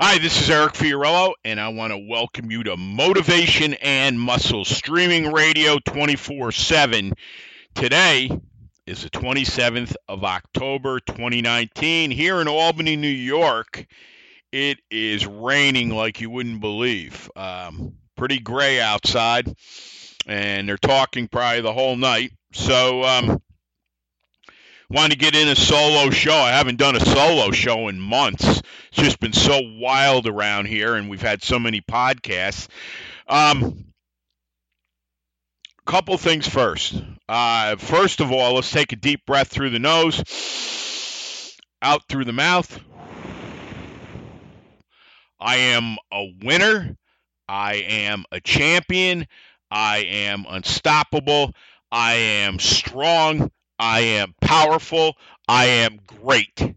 Hi, this is Eric Fiorillo, and I want to welcome you to Motivation and Muscle Streaming Radio 24 7. Today is the 27th of October 2019 here in Albany, New York. It is raining like you wouldn't believe. Um, pretty gray outside, and they're talking probably the whole night. So, um, wanted to get in a solo show. I haven't done a solo show in months. It's just been so wild around here, and we've had so many podcasts. Um, couple things first. Uh, first of all, let's take a deep breath through the nose, out through the mouth. I am a winner. I am a champion. I am unstoppable. I am strong. I am powerful. I am great.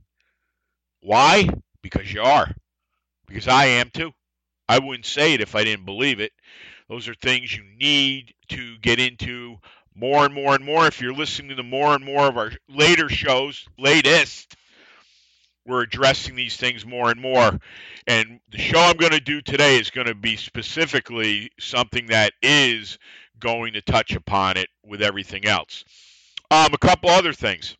Why? Because you are. Because I am too. I wouldn't say it if I didn't believe it. Those are things you need to get into more and more and more. If you're listening to more and more of our later shows, latest, we're addressing these things more and more. And the show I'm going to do today is going to be specifically something that is going to touch upon it with everything else. Um, a couple other things.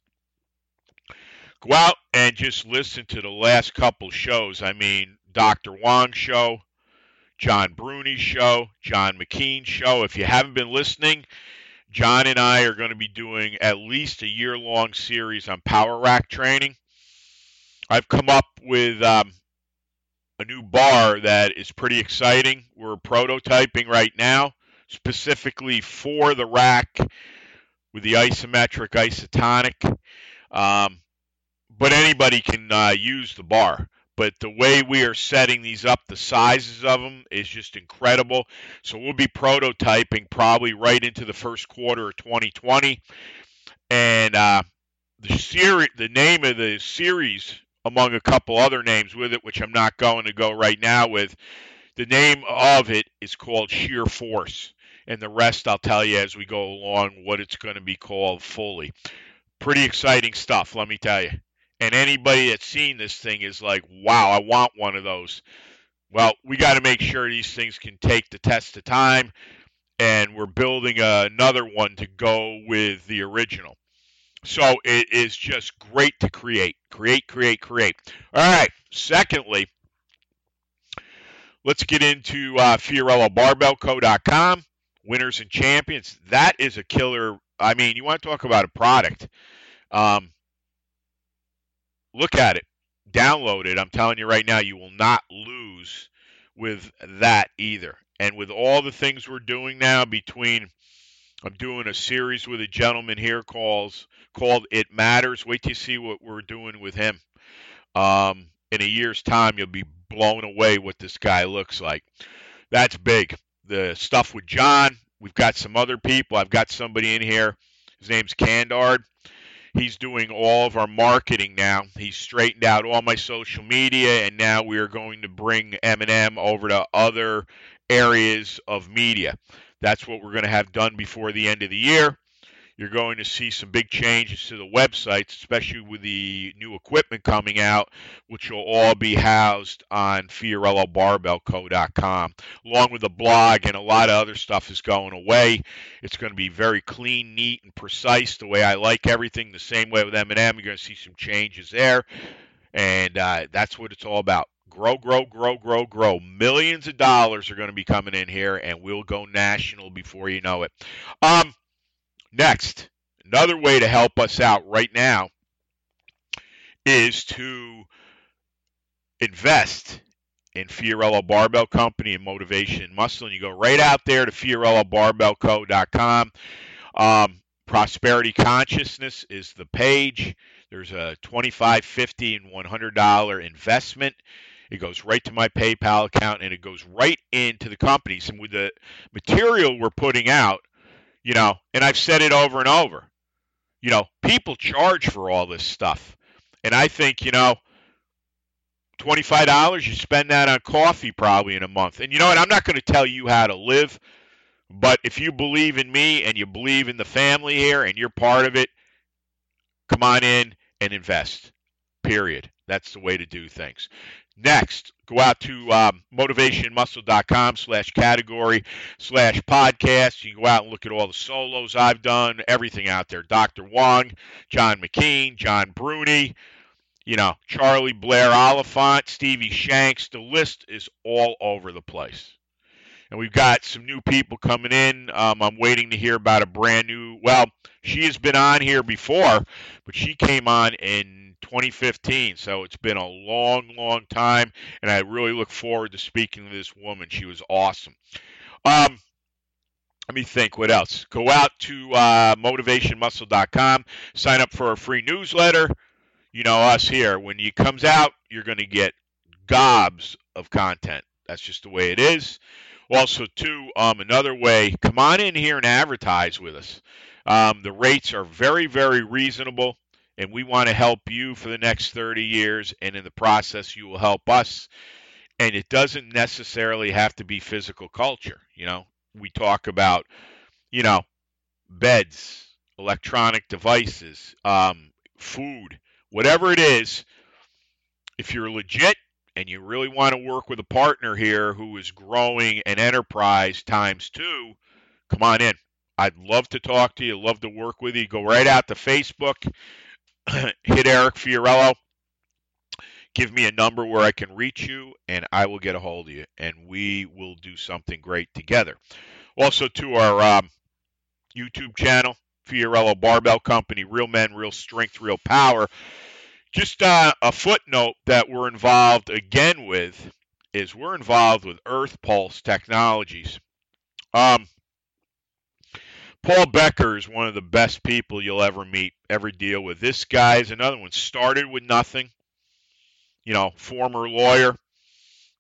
Go out and just listen to the last couple shows. I mean, Dr. Wong's show, John Bruni's show, John McKean's show. If you haven't been listening, John and I are going to be doing at least a year long series on power rack training. I've come up with um, a new bar that is pretty exciting. We're prototyping right now, specifically for the rack with the isometric isotonic. Um, but anybody can uh, use the bar. But the way we are setting these up, the sizes of them is just incredible. So we'll be prototyping probably right into the first quarter of 2020. And uh, the series, the name of the series, among a couple other names with it, which I'm not going to go right now with, the name of it is called Sheer Force and the rest I'll tell you as we go along what it's going to be called fully. Pretty exciting stuff, let me tell you. And anybody that's seen this thing is like, wow, I want one of those. Well, we got to make sure these things can take the test of time, and we're building another one to go with the original. So it is just great to create, create, create, create. All right. Secondly, let's get into uh, FiorilloBarbellCo.com winners and champions. That is a killer. I mean, you want to talk about a product. Um, look at it, download it. I'm telling you right now, you will not lose with that either. And with all the things we're doing now, between I'm doing a series with a gentleman here calls called It Matters. Wait till you see what we're doing with him. Um, in a year's time, you'll be blown away what this guy looks like. That's big the stuff with John. We've got some other people. I've got somebody in here. His name's Candard. He's doing all of our marketing now. He's straightened out all my social media, and now we are going to bring M&M over to other areas of media. That's what we're going to have done before the end of the year. You're going to see some big changes to the websites, especially with the new equipment coming out, which will all be housed on FiorilloBarbellCo.com, along with the blog and a lot of other stuff is going away. It's going to be very clean, neat, and precise, the way I like everything. The same way with M&M, you're going to see some changes there, and uh, that's what it's all about grow, grow, grow, grow, grow. Millions of dollars are going to be coming in here, and we'll go national before you know it. Um, Next, another way to help us out right now is to invest in Fiorillo Barbell Company and Motivation and Muscle. And you go right out there to FiorilloBarbellCo.com. Um, Prosperity Consciousness is the page. There's a $25, 50 and $100 investment. It goes right to my PayPal account and it goes right into the companies. And with the material we're putting out, you know, and I've said it over and over. You know, people charge for all this stuff. And I think, you know, $25, you spend that on coffee probably in a month. And you know what? I'm not going to tell you how to live, but if you believe in me and you believe in the family here and you're part of it, come on in and invest. Period. That's the way to do things. Next, go out to um, motivationmuscle.com slash category slash podcast. You can go out and look at all the solos I've done, everything out there. Dr. Wong, John McKean, John Bruni, you know, Charlie Blair Oliphant, Stevie Shanks. The list is all over the place. And we've got some new people coming in. Um, I'm waiting to hear about a brand new. Well, she has been on here before, but she came on in 2015. So it's been a long, long time, and I really look forward to speaking to this woman. She was awesome. Um, let me think what else. Go out to uh, motivationmuscle.com, sign up for a free newsletter. You know, us here, when it comes out, you're going to get gobs of content. That's just the way it is. Also, too, um, another way, come on in here and advertise with us. Um, the rates are very, very reasonable and we want to help you for the next 30 years and in the process you will help us. And it doesn't necessarily have to be physical culture you know? We talk about you know beds electronic devices um, food whatever it is. If you're legit and you really want to work with a partner here who is growing an enterprise times two come on in. I'd love to talk to you, love to work with you. Go right out to Facebook, hit Eric Fiorillo. Give me a number where I can reach you, and I will get a hold of you, and we will do something great together. Also, to our um, YouTube channel, Fiorillo Barbell Company, Real Men, Real Strength, Real Power. Just uh, a footnote that we're involved again with is we're involved with Earth Pulse Technologies. Um, Paul Becker is one of the best people you'll ever meet, ever deal with. This guy is another one. Started with nothing, you know, former lawyer,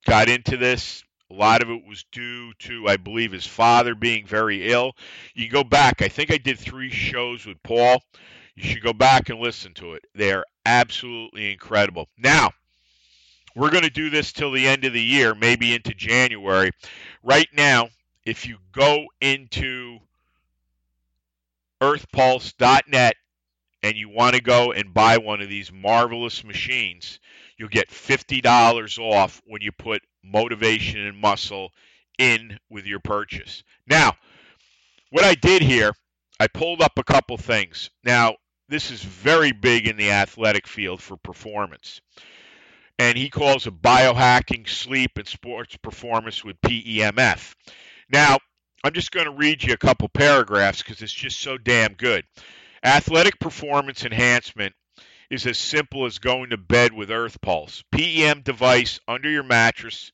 got into this. A lot of it was due to, I believe, his father being very ill. You go back. I think I did three shows with Paul. You should go back and listen to it. They're absolutely incredible. Now, we're going to do this till the end of the year, maybe into January. Right now, if you go into earthpulse.net and you want to go and buy one of these marvelous machines, you'll get $50 off when you put motivation and muscle in with your purchase. Now, what I did here, I pulled up a couple things. Now, this is very big in the athletic field for performance. And he calls it biohacking sleep and sports performance with PEMF. Now, I'm just going to read you a couple paragraphs because it's just so damn good. Athletic performance enhancement is as simple as going to bed with Earth Pulse. PEM device under your mattress.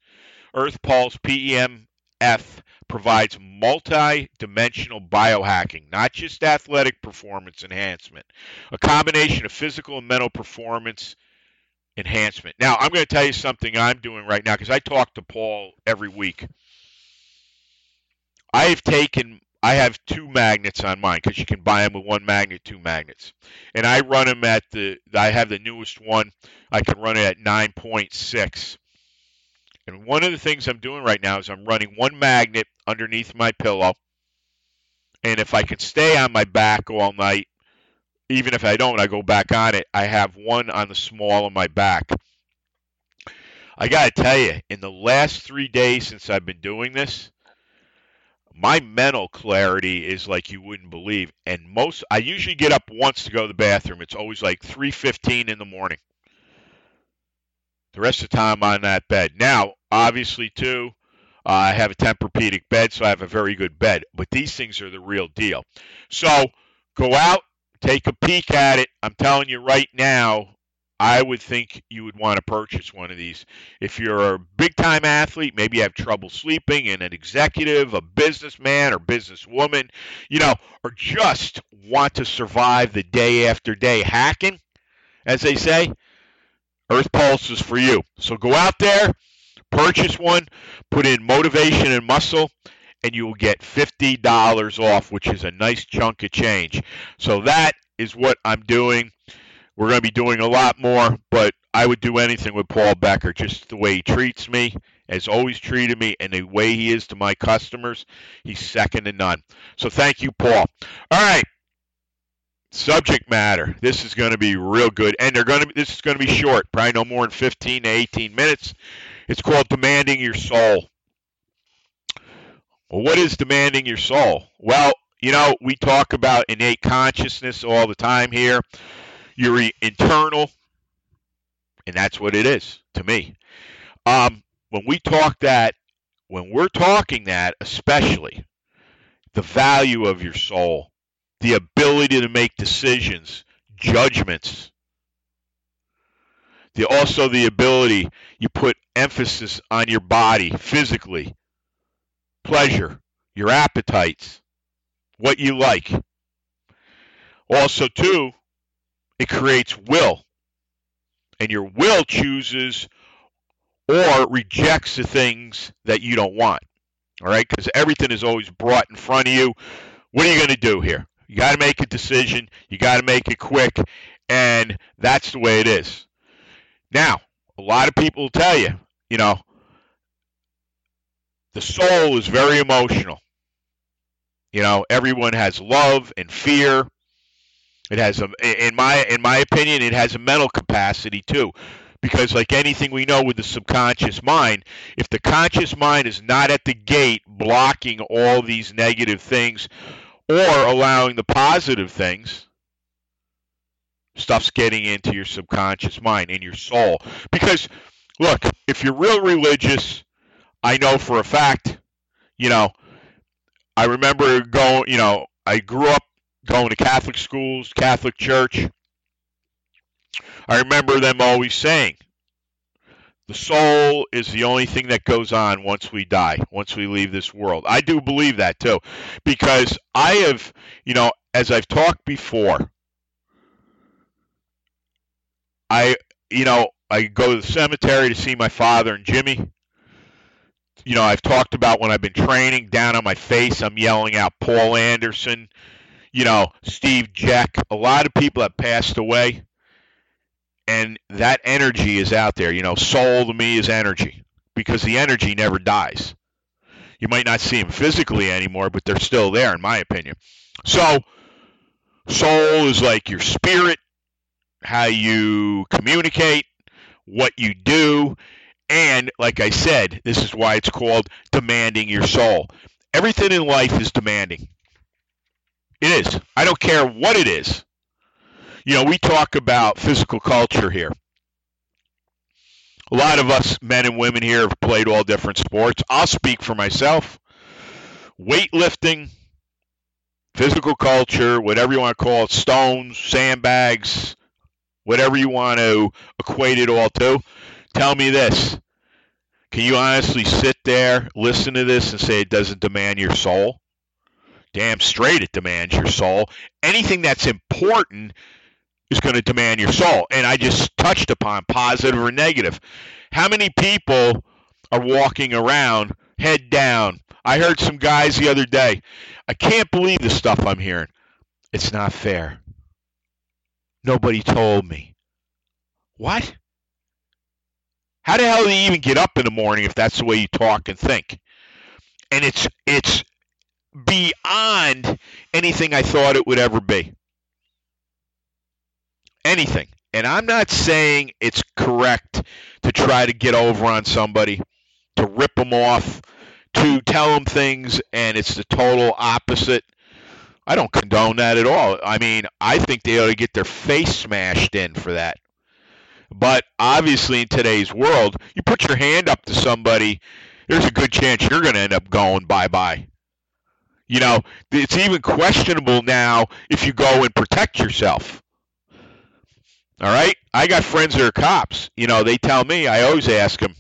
Earth Pulse PEMF provides multi-dimensional biohacking, not just athletic performance enhancement. A combination of physical and mental performance enhancement. Now, I'm going to tell you something I'm doing right now because I talk to Paul every week. I have taken I have two magnets on mine because you can buy them with one magnet, two magnets, and I run them at the. I have the newest one. I can run it at 9.6. And one of the things I'm doing right now is I'm running one magnet underneath my pillow, and if I can stay on my back all night, even if I don't, I go back on it. I have one on the small of my back. I got to tell you, in the last three days since I've been doing this, my mental clarity is like you wouldn't believe. And most, I usually get up once to go to the bathroom. It's always like 3:15 in the morning. The rest of the time I'm on that bed. Now, obviously, too, uh, I have a Tempur-Pedic bed, so I have a very good bed. But these things are the real deal. So go out, take a peek at it. I'm telling you right now, I would think you would want to purchase one of these. If you're a big time athlete, maybe you have trouble sleeping, and an executive, a businessman or businesswoman, you know, or just want to survive the day after day hacking, as they say, Earth Pulse is for you. So go out there, purchase one, put in motivation and muscle, and you will get $50 off, which is a nice chunk of change. So that is what I'm doing. We're going to be doing a lot more, but I would do anything with Paul Becker. Just the way he treats me, has always treated me, and the way he is to my customers, he's second to none. So thank you, Paul. All right. subject matter. This is going to be real good, and they're going to. This is going to be short, probably no more than 15 to 18 minutes. It's called demanding your soul. Well, what is demanding your soul? Well, you know, we talk about innate consciousness all the time here. Your internal, and that's what it is to me. Um, when we talk that, when we're talking that, especially the value of your soul, the ability to make decisions, judgments, the also the ability you put emphasis on your body physically, pleasure, your appetites, what you like. Also, too, it creates will. And your will chooses or rejects the things that you don't want. All right? Because everything is always brought in front of you. What are you going to do here? You got to make a decision. You got to make it quick. And that's the way it is. Now, a lot of people tell you, you know, the soul is very emotional. You know, everyone has love and fear. It has a, in my in my opinion, it has a mental capacity too, because like anything we know with the subconscious mind, if the conscious mind is not at the gate blocking all these negative things or allowing the positive things, stuff's getting into your subconscious mind and your soul. Because look, if you're real religious, I know for a fact, you know, I remember going, you know, I grew up going to Catholic schools, Catholic church. I remember them always saying, the soul is the only thing that goes on once we die, once we leave this world. I do believe that too, because I have, you know, as I've talked before, I, you know, I go to the cemetery to see my father and Jimmy you know, I've talked about when I've been training down on my face, I'm yelling out Paul Anderson, you know, Steve Jeck. A lot of people have passed away, and that energy is out there. You know, soul to me is energy because the energy never dies. You might not see them physically anymore, but they're still there, in my opinion. So, soul is like your spirit, how you communicate, what you do and like I said, this is why it's called demanding your soul. Everything in life is demanding. It is. I don't care what it is. You know, we talk about physical culture here. A lot of us men and women here have played all different sports. I'll speak for myself. Weightlifting, physical culture, whatever you want to call it, stones, sandbags, whatever you want to equate it all to. Tell me this. Can you honestly sit there, listen to this, and say it doesn't demand your soul? Damn straight it demands your soul. Anything that's important is going to demand your soul. And I just touched upon positive or negative. How many people are walking around head down? I heard some guys the other day. I can't believe the stuff I'm hearing. It's not fair. Nobody told me. What? How the hell do you even get up in the morning if that's the way you talk and think? And it's it's beyond anything I thought it would ever be. Anything. And I'm not saying it's correct to try to get over on somebody, to rip them off, to tell them things, and it's the total opposite. I don't condone that at all. I mean, I think they ought to get their face smashed in for that. But obviously, in today's world, you put your hand up to somebody, there's a good chance you're going to end up going bye bye. You know, it's even questionable now if you go and protect yourself. All right? I got friends that are cops. You know, they tell me, I always ask them,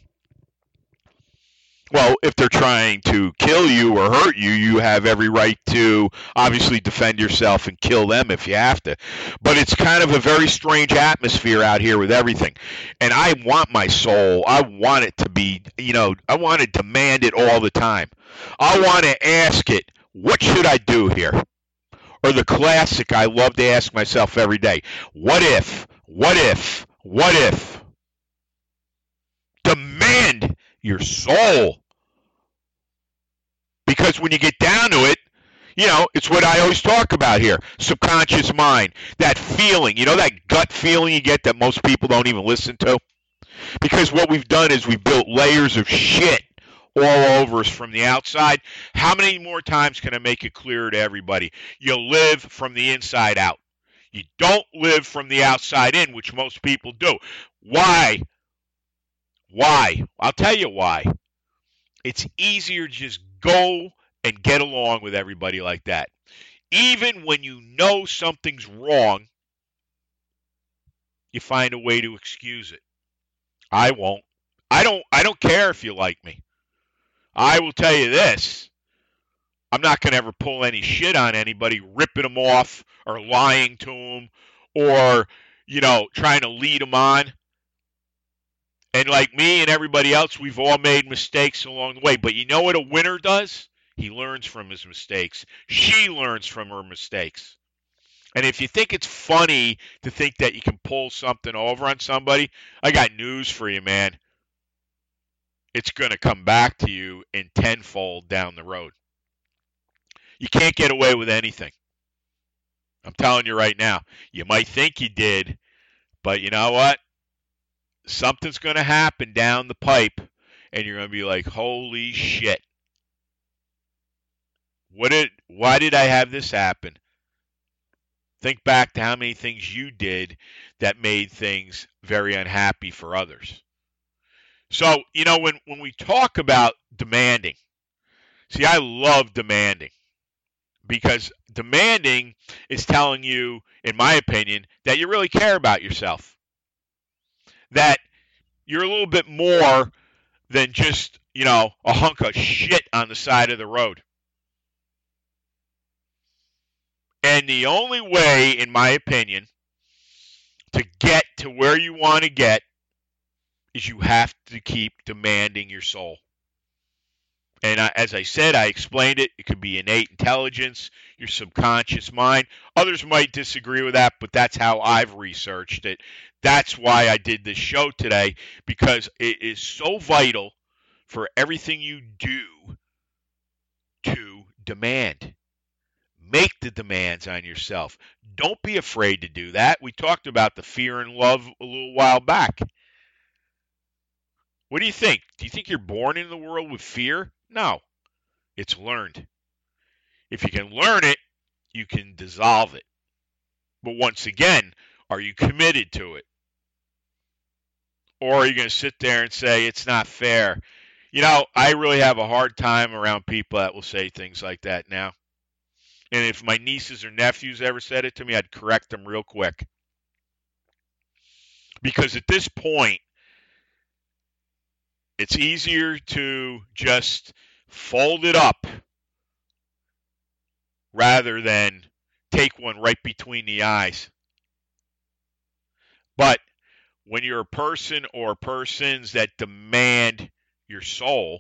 well, if they're trying to kill you or hurt you, you have every right to obviously defend yourself and kill them if you have to. But it's kind of a very strange atmosphere out here with everything. And I want my soul. I want it to be, you know, I want to demand it all the time. I want to ask it, what should I do here? Or the classic I love to ask myself every day what if, what if, what if? Demand your soul. Because when you get down to it, You know, it's what I always talk about here subconscious mind. That feeling, you know, that gut feeling you get that most people don't even listen to? Because what we've done is we've built layers of shit all over us from the outside. How many more times can I make it clear to everybody? You live from the inside out. You don't live from the outside in, which most people do. Why? Why? I'll tell you why. It's easier to just go and get along with everybody like that. Even when you know something's wrong, you find a way to excuse it. I won't. I don't I don't care if you like me. I will tell you this. I'm not going to ever pull any shit on anybody ripping them off or lying to them or you know trying to lead them on. And like me and everybody else, we've all made mistakes along the way. But you know what a winner does? He learns from his mistakes. She learns from her mistakes. And if you think it's funny to think that you can pull something over on somebody, I got news for you, man. It's going to come back to you in tenfold down the road. You can't get away with anything. I'm telling you right now. You might think you did, but you know what? Something's going to happen down the pipe, and you're going to be like, holy shit. What did why did I have this happen? Think back to how many things you did that made things very unhappy for others. So, you know, when, when we talk about demanding, see, I love demanding because demanding is telling you, in my opinion, that you really care about yourself. That you're a little bit more than just, you know, a hunk of shit on the side of the road. And the only way, in my opinion, to get to where you want to get is you have to keep demanding your soul. And I, as I said, I explained it. It could be innate intelligence, your subconscious mind. Others might disagree with that, but that's how I've researched it. That's why I did this show today, because it is so vital for everything you do to demand. Make the demands on yourself. Don't be afraid to do that. We talked about the fear and love a little while back. What do you think? Do you think you're born in the world with fear? No. It's learned. If you can learn it, you can dissolve it. But once again, are you committed to it? Or are you going to sit there and say, it's not fair? You know, I really have a hard time around people that will say things like that now. And if my nieces or nephews ever said it to me, I'd correct them real quick. Because at this point, it's easier to just fold it up rather than take one right between the eyes. But when you're a person or persons that demand your soul,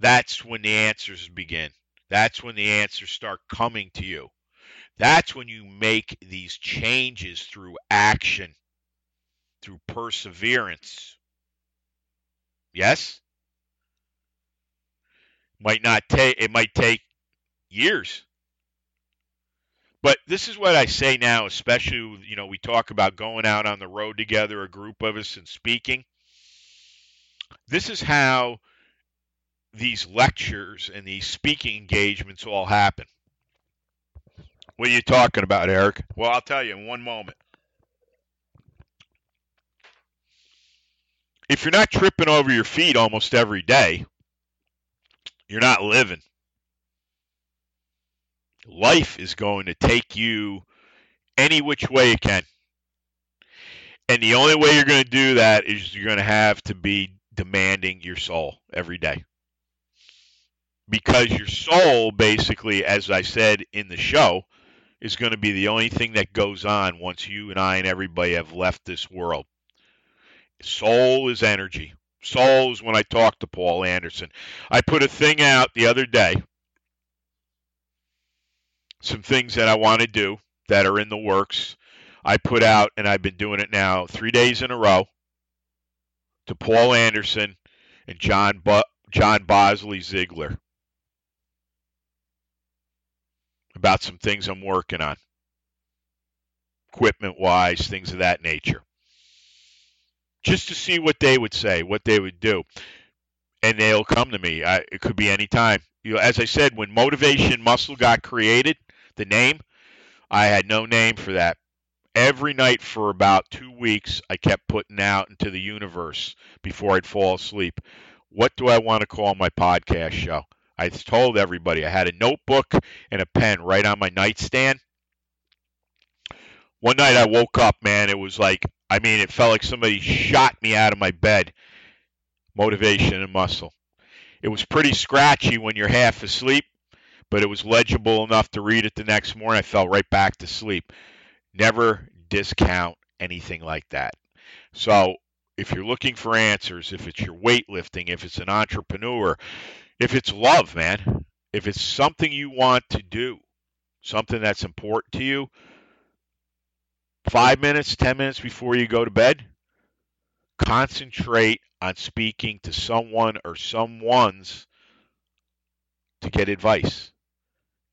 that's when the answers begin. That's when the answers start coming to you. That's when you make these changes through action, through perseverance. Yes? Might not take it might take years. But this is what I say now, especially you know, we talk about going out on the road together, a group of us and speaking. This is how these lectures and these speaking engagements all happen. What are you talking about, Eric? Well, I'll tell you in one moment. If you're not tripping over your feet almost every day, you're not living. Life is going to take you any which way it can. And the only way you're going to do that is you're going to have to be demanding your soul every day because your soul, basically, as I said in the show, is going to be the only thing that goes on once you and I and everybody have left this world. Soul is energy. Soul is when I talk to Paul Anderson. I put a thing out the other day, some things that I want to do that are in the works. I put out, and I've been doing it now three days in a row, to Paul Anderson and John, Bo- John Bosley Ziegler. about some things I'm working on, equipment wise, things of that nature. Just to see what they would say, what they would do. And they'll come to me. I, it could be any time. You know, as I said, when Motivation Muscle got created, the name, I had no name for that. Every night for about two weeks, I kept putting out into the universe before I'd fall asleep. What do I want to call my podcast show? I told everybody I had a notebook and a pen right on my nightstand. One night I woke up, man, it was like, I mean, it felt like somebody shot me out of my bed. Motivation and muscle. It was pretty scratchy when you're half asleep, but it was legible enough to read it the next morning. I fell right back to sleep. Never discount anything like that. So, if you're looking for answers, if it's your weightlifting, if it's an entrepreneur, if it's love, man, if it's something you want to do, something that's important to you, five minutes, 10 minutes before you go to bed, concentrate on speaking to someone or someone's to get advice.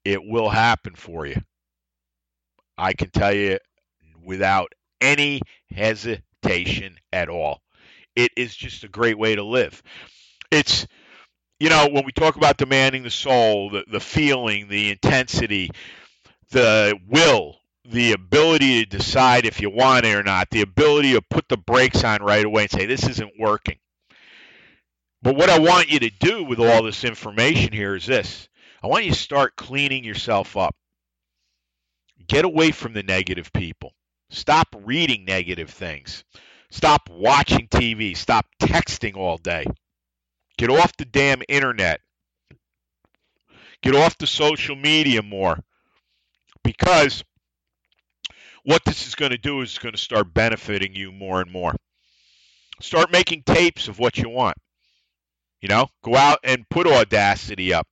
It will happen for you. I can tell you without any hesitation at all. It is just a great way to live. It's you know, when we talk about demanding the soul, the, the feeling, the intensity, the will, the ability to decide if you want it or not, the ability to put the brakes on right away and say, this isn't working. But what I want you to do with all this information here is this I want you to start cleaning yourself up. Get away from the negative people. Stop reading negative things. Stop watching TV. Stop texting all day. Get off the damn internet. Get off the social media more. Because what this is going to do is it's going to start benefiting you more and more. Start making tapes of what you want. You know, go out and put Audacity up.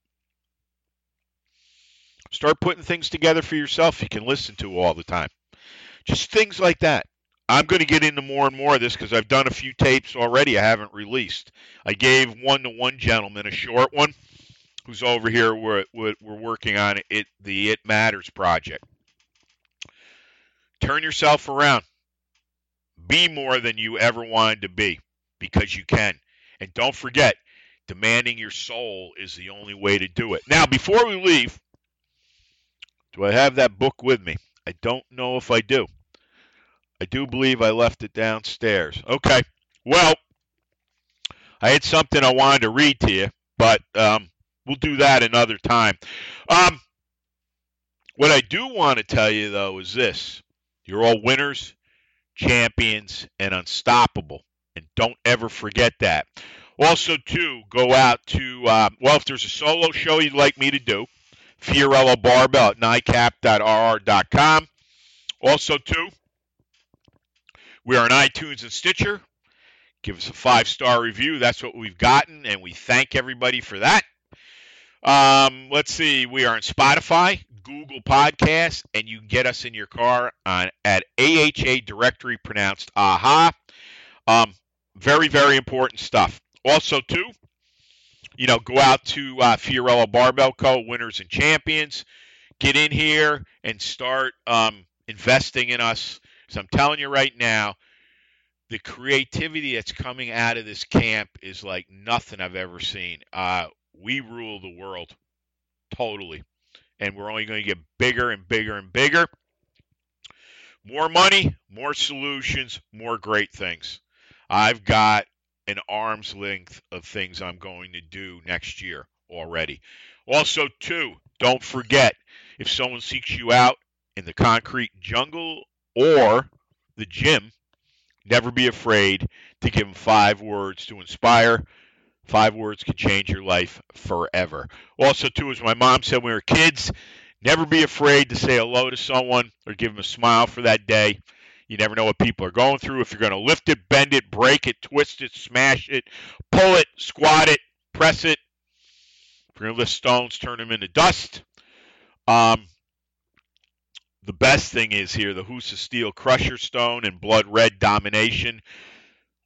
Start putting things together for yourself you can listen to all the time. Just things like that. I'm going to get into more and more of this because I've done a few tapes already I haven't released. I gave one to one gentleman, a short one, who's over here. We're, we're working on it, the It Matters project. Turn yourself around. Be more than you ever wanted to be because you can. And don't forget, demanding your soul is the only way to do it. Now, before we leave, do I have that book with me? I don't know if I do. I do believe I left it downstairs. Okay. Well, I had something I wanted to read to you, but um, we'll do that another time. Um, what I do want to tell you, though, is this you're all winners, champions, and unstoppable. And don't ever forget that. Also, too, go out to, uh, well, if there's a solo show you'd like me to do, Fiorillo Barbell at nycap.rr.com. Also, too, we are on iTunes and Stitcher. Give us a five star review. That's what we've gotten, and we thank everybody for that. Um, let's see. We are on Spotify, Google Podcasts, and you can get us in your car on at AHA directory pronounced AHA. Um, very, very important stuff. Also, too, you know, go out to uh, Fiorillo Barbell Co. Winners and Champions. Get in here and start um, investing in us so I'm telling you right now, the creativity that's coming out of this camp is like nothing I've ever seen. Uh, we rule the world totally, and we're only going to get bigger and bigger and bigger. More money, more solutions, more great things. I've got an arm's length of things I'm going to do next year already. Also, too, don't forget if someone seeks you out in the concrete jungle or the gym, never be afraid to give them five words to inspire. Five words can change your life forever. Also, too, as my mom said when we were kids, never be afraid to say hello to someone or give them a smile for that day. You never know what people are going through. If you're going to lift it, bend it, break it, twist it, smash it, pull it, squat it, press it. If you're going to lift stones, turn them into dust. Um, the best thing is here the Husa Steel Crusher Stone and Blood Red Domination.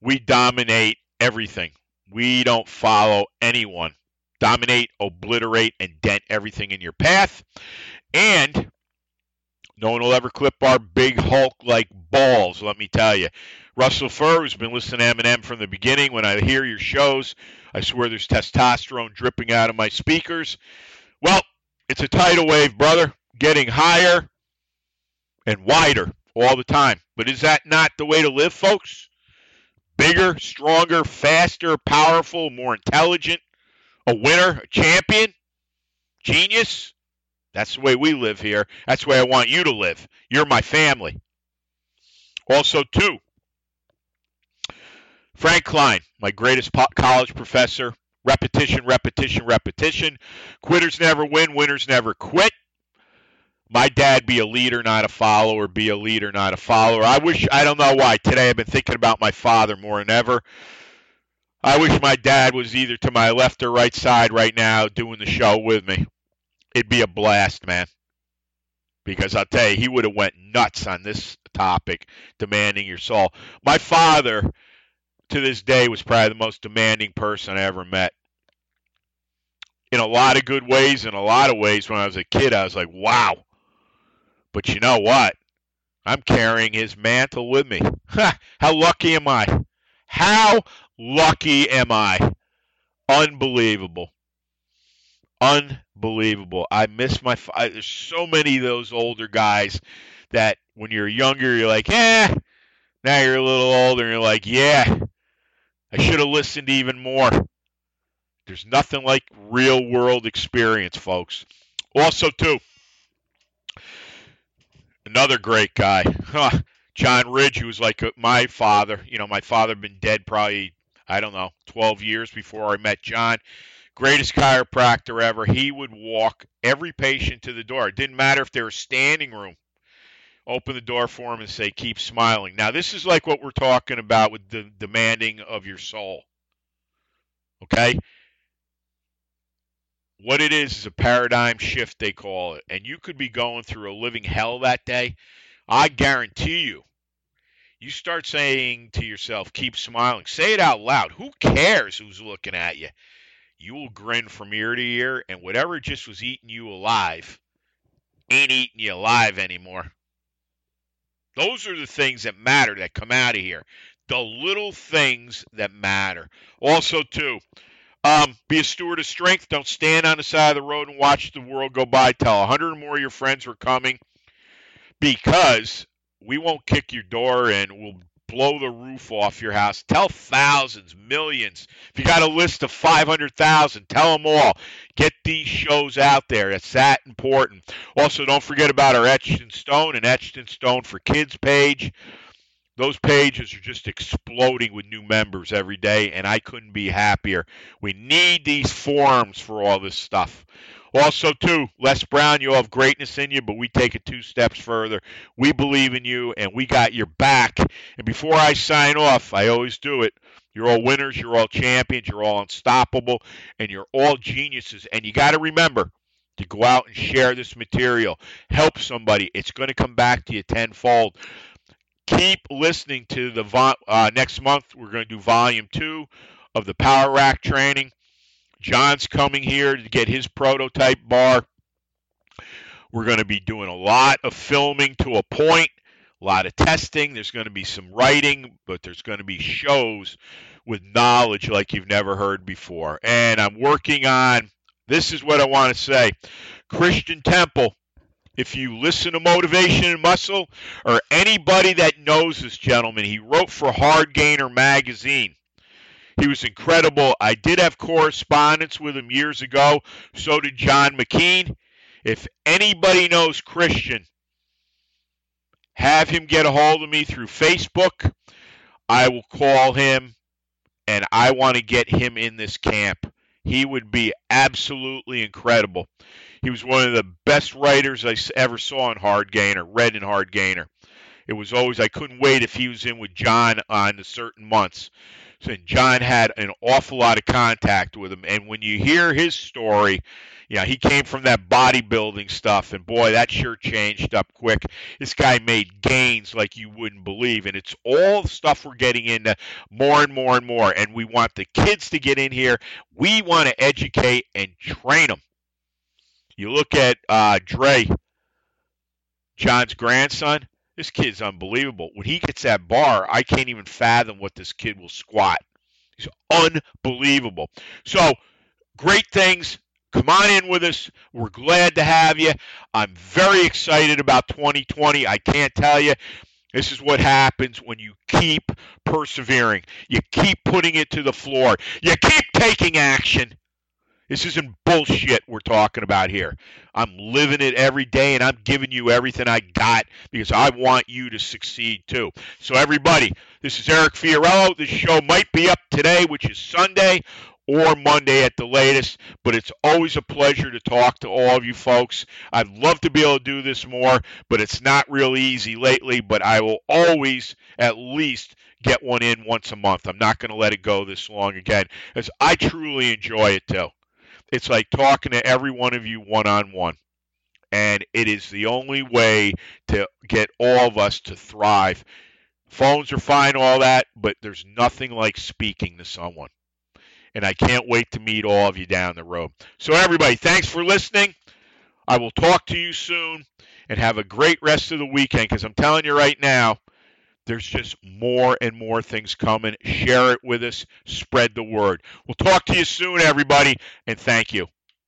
We dominate everything. We don't follow anyone. Dominate, obliterate, and dent everything in your path. And no one will ever clip our big Hulk like balls, let me tell you. Russell Furr, who's been listening to M&M from the beginning, when I hear your shows, I swear there's testosterone dripping out of my speakers. Well, it's a tidal wave, brother, getting higher and wider all the time. But is that not the way to live, folks? Bigger, stronger, faster, powerful, more intelligent, a winner, a champion, genius. That's the way we live here. That's the way I want you to live. You're my family. Also, too, Frank Klein, my greatest college professor. Repetition, repetition, repetition. Quitters never win, winners never quit. My dad be a leader, not a follower, be a leader, not a follower. I wish, I don't know why. Today I've been thinking about my father more than ever. I wish my dad was either to my left or right side right now doing the show with me. It'd be a blast, man. Because I'll tell you, he would have went nuts on this topic, demanding your soul. My father to this day was probably the most demanding person I ever met. In a lot of good ways, in a lot of ways, when I was a kid, I was like, wow. But you know what? I'm carrying his mantle with me. How lucky am I? How lucky am I? Unbelievable. Unbelievable. I miss my. I, there's so many of those older guys that when you're younger, you're like, eh. Now you're a little older, and you're like, yeah, I should have listened even more. There's nothing like real world experience, folks. Also, too, another great guy, huh, John Ridge, who was like my father. You know, my father had been dead probably, I don't know, 12 years before I met John. Greatest chiropractor ever. He would walk every patient to the door. It didn't matter if they were standing room open the door for him and say, keep smiling. Now, this is like what we're talking about with the demanding of your soul. Okay? What it is is a paradigm shift, they call it. And you could be going through a living hell that day. I guarantee you, you start saying to yourself, keep smiling. Say it out loud. Who cares who's looking at you? You will grin from ear to ear, and whatever just was eating you alive ain't eating you alive anymore. Those are the things that matter that come out of here. The little things that matter. Also, too, um, be a steward of strength. Don't stand on the side of the road and watch the world go by. Tell 100 or more of your friends we're coming because we won't kick your door in. We'll blow the roof off your house. Tell thousands, millions. If you got a list of 500,000, tell them all. Get these shows out there. It's that important. Also, don't forget about our Etched in Stone and Etched in Stone for Kids page. Those pages are just exploding with new members every day, and I couldn't be happier. We need these forums for all this stuff. Also, too, Les Brown, you have greatness in you, but we take it two steps further. We believe in you, and we got your back. And before I sign off, I always do it. You're all winners, you're all champions, you're all unstoppable, and you're all geniuses. And you got to remember to go out and share this material. Help somebody. It's going to come back to you tenfold. Keep listening to the uh, next month. We're going to do volume two of the Power Rack training. John's coming here to get his prototype bar. We're going to be doing a lot of filming to a point, a lot of testing. There's going to be some writing, but there's going to be shows with knowledge like you've never heard before. And I'm working on this is what I want to say Christian Temple. If you listen to Motivation and Muscle, or anybody that knows this gentleman, he wrote for Hardgainer magazine. He was incredible. I did have correspondence with him years ago. So did John McKean. If anybody knows Christian, have him get a hold of me through Facebook. I will call him and I want to get him in this camp. He would be absolutely incredible. He was one of the best writers I ever saw in Hardgainer, read in Hardgainer. It was always, I couldn't wait if he was in with John on the certain months and John had an awful lot of contact with him. And when you hear his story, know, he came from that bodybuilding stuff, and boy, that sure changed up quick. This guy made gains like you wouldn't believe, and it's all the stuff we're getting into more and more and more. And we want the kids to get in here. We want to educate and train them. You look at uh, Dre John's grandson, this kid's unbelievable. When he gets that bar, I can't even fathom what this kid will squat. He's unbelievable. So, great things. Come on in with us. We're glad to have you. I'm very excited about 2020. I can't tell you. This is what happens when you keep persevering. You keep putting it to the floor. You keep taking action. This isn't bullshit we're talking about here. I'm living it every day and I'm giving you everything I got because I want you to succeed too. So, everybody, this is Eric Fiorillo. This show might be up today, which is Sunday, or Monday at the latest. But it's always a pleasure to talk to all of you folks. I'd love to be able to do this more, but it's not real easy lately. But I will always at least get one in once a month. I'm not going to let it go this long again, as I truly enjoy it too. It's like talking to every one of you one on one. And it is the only way to get all of us to thrive. Phones are fine, all that, but there's nothing like speaking to someone and I can't wait to meet all of you down the road. So, everybody, thanks for listening. I will talk to you soon and have a great rest of the weekend because I'm telling you right now, there's just more and more things coming. Share it with us, spread the word. We'll talk to you soon, everybody, and thank you.